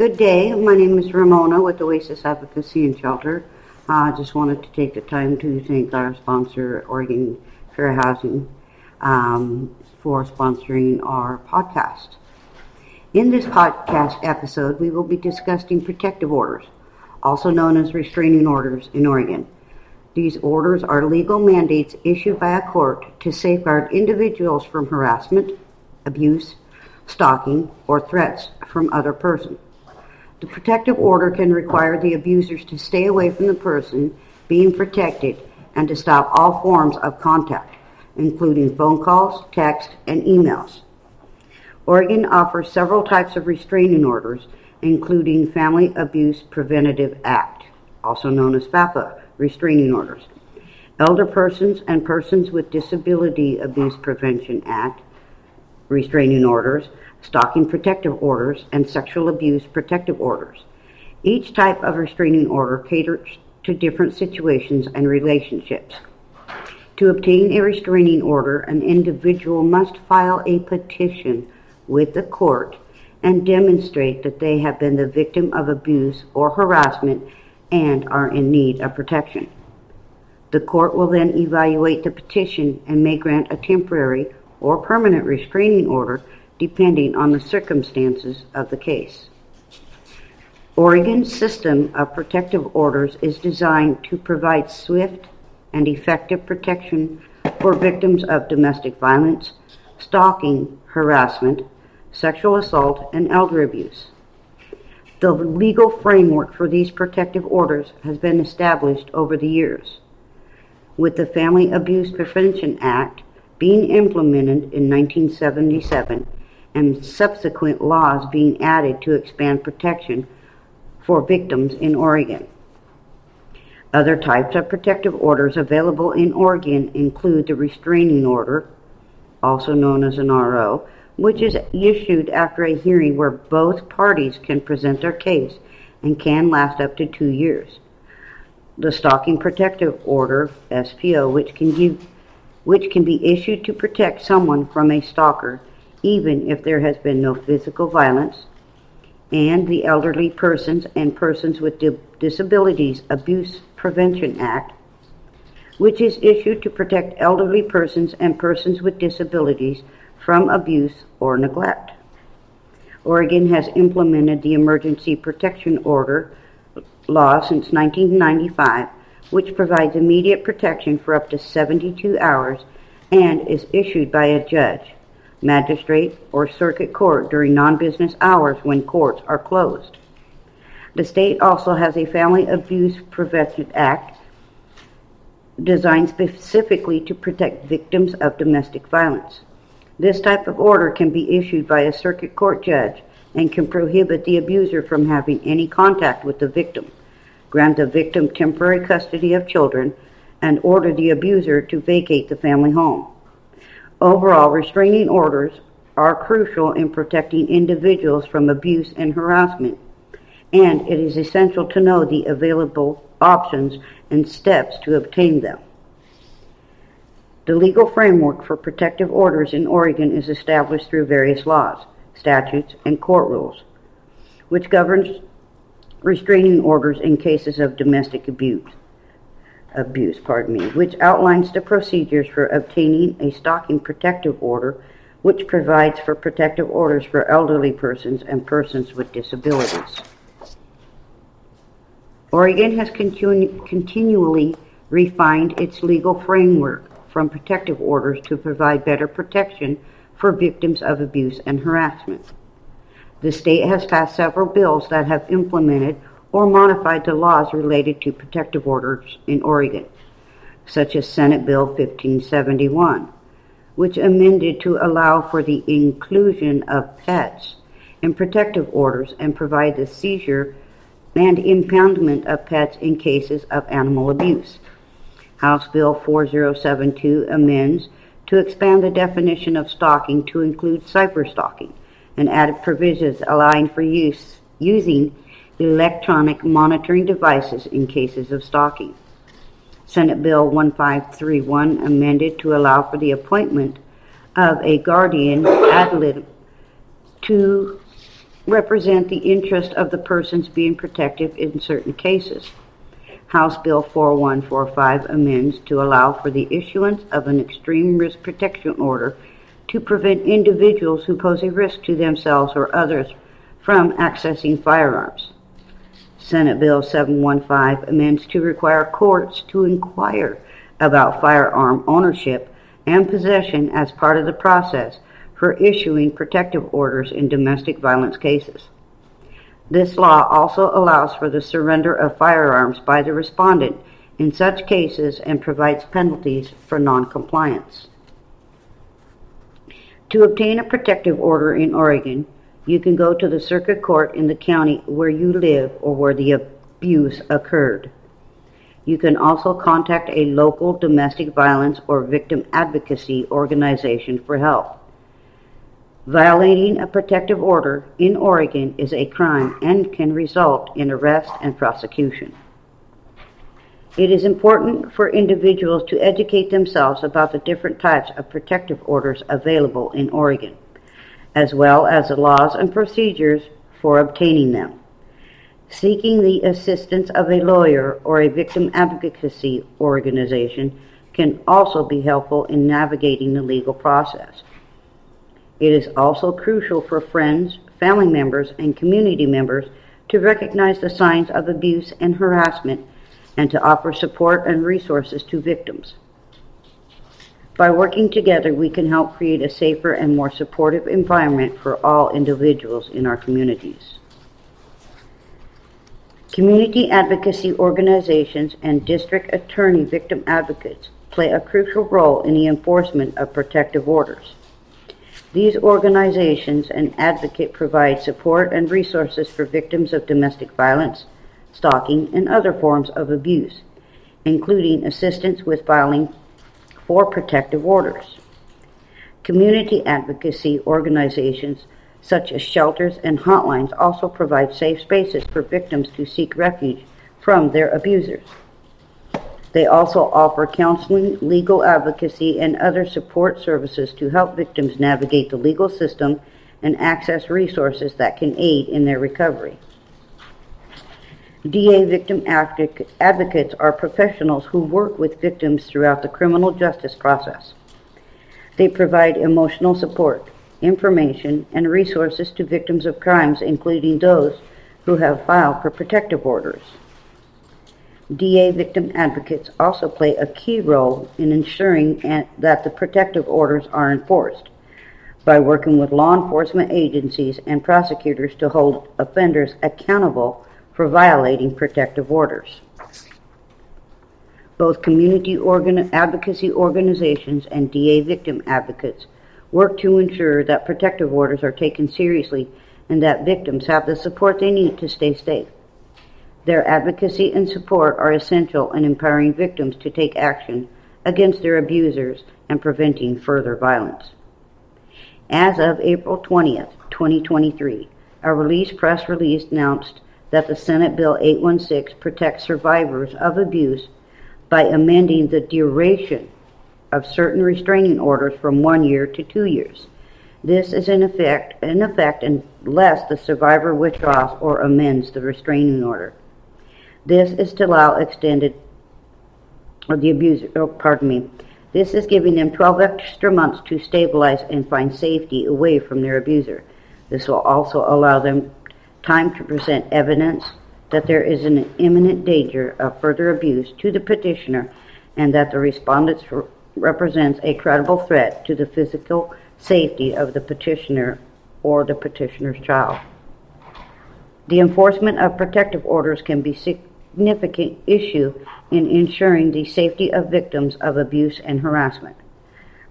Good day. My name is Ramona with Oasis Advocacy and Shelter. I uh, just wanted to take the time to thank our sponsor, Oregon Fair Housing, um, for sponsoring our podcast. In this podcast episode, we will be discussing protective orders, also known as restraining orders in Oregon. These orders are legal mandates issued by a court to safeguard individuals from harassment, abuse, stalking, or threats from other persons. The protective order can require the abusers to stay away from the person being protected and to stop all forms of contact, including phone calls, text, and emails. Oregon offers several types of restraining orders, including Family Abuse Preventative Act, also known as FAPA restraining orders, Elder Persons and Persons with Disability Abuse Prevention Act restraining orders, stalking protective orders, and sexual abuse protective orders. Each type of restraining order caters to different situations and relationships. To obtain a restraining order, an individual must file a petition with the court and demonstrate that they have been the victim of abuse or harassment and are in need of protection. The court will then evaluate the petition and may grant a temporary or permanent restraining order depending on the circumstances of the case. Oregon's system of protective orders is designed to provide swift and effective protection for victims of domestic violence, stalking, harassment, sexual assault, and elder abuse. The legal framework for these protective orders has been established over the years. With the Family Abuse Prevention Act being implemented in 1977 and subsequent laws being added to expand protection for victims in Oregon. Other types of protective orders available in Oregon include the restraining order, also known as an RO, which is issued after a hearing where both parties can present their case and can last up to two years. The Stalking Protective Order, SPO, which can give which can be issued to protect someone from a stalker even if there has been no physical violence, and the Elderly Persons and Persons with Disabilities Abuse Prevention Act, which is issued to protect elderly persons and persons with disabilities from abuse or neglect. Oregon has implemented the Emergency Protection Order law since 1995, which provides immediate protection for up to 72 hours and is issued by a judge, magistrate, or circuit court during non business hours when courts are closed. The state also has a Family Abuse Prevention Act designed specifically to protect victims of domestic violence. This type of order can be issued by a circuit court judge and can prohibit the abuser from having any contact with the victim, grant the victim temporary custody of children, and order the abuser to vacate the family home. Overall, restraining orders are crucial in protecting individuals from abuse and harassment, and it is essential to know the available options and steps to obtain them. The legal framework for protective orders in Oregon is established through various laws, statutes, and court rules, which governs restraining orders in cases of domestic abuse. Abuse, pardon me, which outlines the procedures for obtaining a stalking protective order, which provides for protective orders for elderly persons and persons with disabilities. Oregon has continu- continually refined its legal framework from protective orders to provide better protection for victims of abuse and harassment. The state has passed several bills that have implemented or modified the laws related to protective orders in Oregon, such as Senate Bill 1571, which amended to allow for the inclusion of pets in protective orders and provide the seizure and impoundment of pets in cases of animal abuse. House Bill 4072 amends to expand the definition of stalking to include cyberstalking and added provisions allowing for use using electronic monitoring devices in cases of stalking. Senate Bill 1531 amended to allow for the appointment of a guardian ad litem to represent the interest of the persons being protected in certain cases. House Bill 4145 amends to allow for the issuance of an extreme risk protection order to prevent individuals who pose a risk to themselves or others from accessing firearms. Senate Bill 715 amends to require courts to inquire about firearm ownership and possession as part of the process for issuing protective orders in domestic violence cases. This law also allows for the surrender of firearms by the respondent in such cases and provides penalties for noncompliance. To obtain a protective order in Oregon, you can go to the circuit court in the county where you live or where the abuse occurred. You can also contact a local domestic violence or victim advocacy organization for help. Violating a protective order in Oregon is a crime and can result in arrest and prosecution. It is important for individuals to educate themselves about the different types of protective orders available in Oregon, as well as the laws and procedures for obtaining them. Seeking the assistance of a lawyer or a victim advocacy organization can also be helpful in navigating the legal process. It is also crucial for friends, family members, and community members to recognize the signs of abuse and harassment and to offer support and resources to victims. By working together, we can help create a safer and more supportive environment for all individuals in our communities. Community advocacy organizations and district attorney victim advocates play a crucial role in the enforcement of protective orders. These organizations and advocates provide support and resources for victims of domestic violence, stalking, and other forms of abuse, including assistance with filing for protective orders. Community advocacy organizations such as shelters and hotlines also provide safe spaces for victims to seek refuge from their abusers. They also offer counseling, legal advocacy, and other support services to help victims navigate the legal system and access resources that can aid in their recovery. DA victim advocates are professionals who work with victims throughout the criminal justice process. They provide emotional support, information, and resources to victims of crimes, including those who have filed for protective orders. DA victim advocates also play a key role in ensuring that the protective orders are enforced by working with law enforcement agencies and prosecutors to hold offenders accountable for violating protective orders. Both community organ- advocacy organizations and DA victim advocates work to ensure that protective orders are taken seriously and that victims have the support they need to stay safe. Their advocacy and support are essential in empowering victims to take action against their abusers and preventing further violence. As of April 20th, 2023, a release press release announced that the Senate Bill 816 protects survivors of abuse by amending the duration of certain restraining orders from one year to two years. This is in effect, in effect unless the survivor withdraws or amends the restraining order. This is to allow extended, or the abuser, oh, pardon me, this is giving them 12 extra months to stabilize and find safety away from their abuser. This will also allow them time to present evidence that there is an imminent danger of further abuse to the petitioner and that the respondent represents a credible threat to the physical safety of the petitioner or the petitioner's child. The enforcement of protective orders can be significant issue in ensuring the safety of victims of abuse and harassment.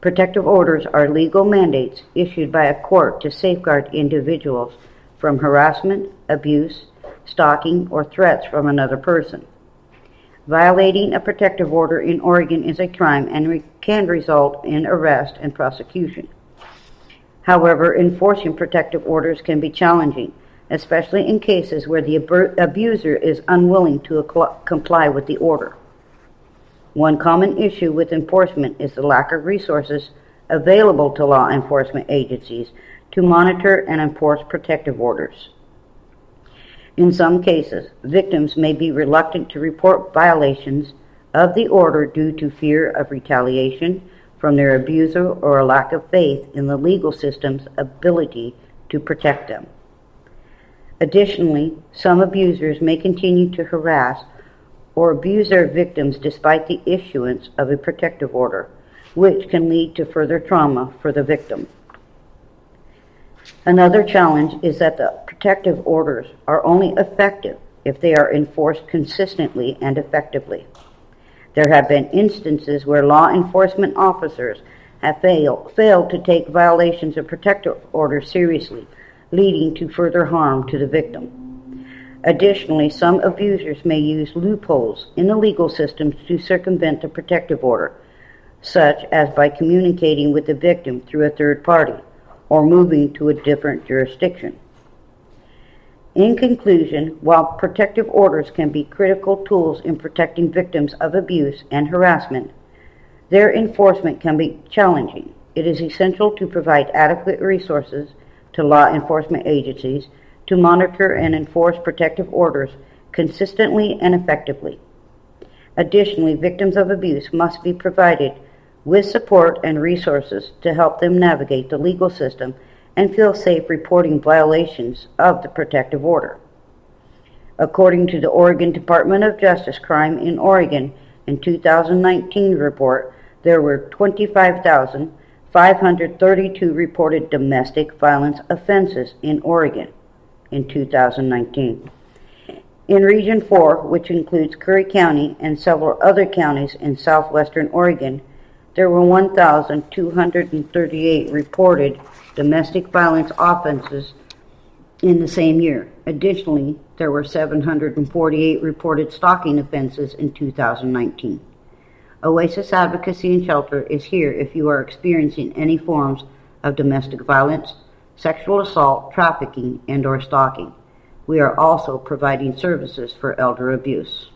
Protective orders are legal mandates issued by a court to safeguard individuals from harassment, abuse, stalking, or threats from another person. Violating a protective order in Oregon is a crime and re- can result in arrest and prosecution. However, enforcing protective orders can be challenging especially in cases where the abuser is unwilling to comply with the order. One common issue with enforcement is the lack of resources available to law enforcement agencies to monitor and enforce protective orders. In some cases, victims may be reluctant to report violations of the order due to fear of retaliation from their abuser or a lack of faith in the legal system's ability to protect them. Additionally, some abusers may continue to harass or abuse their victims despite the issuance of a protective order, which can lead to further trauma for the victim. Another challenge is that the protective orders are only effective if they are enforced consistently and effectively. There have been instances where law enforcement officers have failed, to take violations of protective orders seriously, leading to further harm to the victim. Additionally, some abusers may use loopholes in the legal system to circumvent the protective order, such as by communicating with the victim through a third party or moving to a different jurisdiction. In conclusion, while protective orders can be critical tools in protecting victims of abuse and harassment, their enforcement can be challenging. It is essential to provide adequate resources to law enforcement agencies to monitor and enforce protective orders consistently and effectively. Additionally, victims of abuse must be provided with support and resources to help them navigate the legal system and feel safe reporting violations of the protective order. According to the Oregon Department of Justice Crime in Oregon in 2019 report, there were 25,532 reported domestic violence offenses in Oregon in 2019. In Region 4, which includes Curry County and several other counties in southwestern Oregon, there were 1,238 reported domestic violence offenses in the same year. Additionally, there were 748 reported stalking offenses in 2019. Oasis Advocacy and Shelter is here if you are experiencing any forms of domestic violence, sexual assault, trafficking, and or stalking. We are also providing services for elder abuse.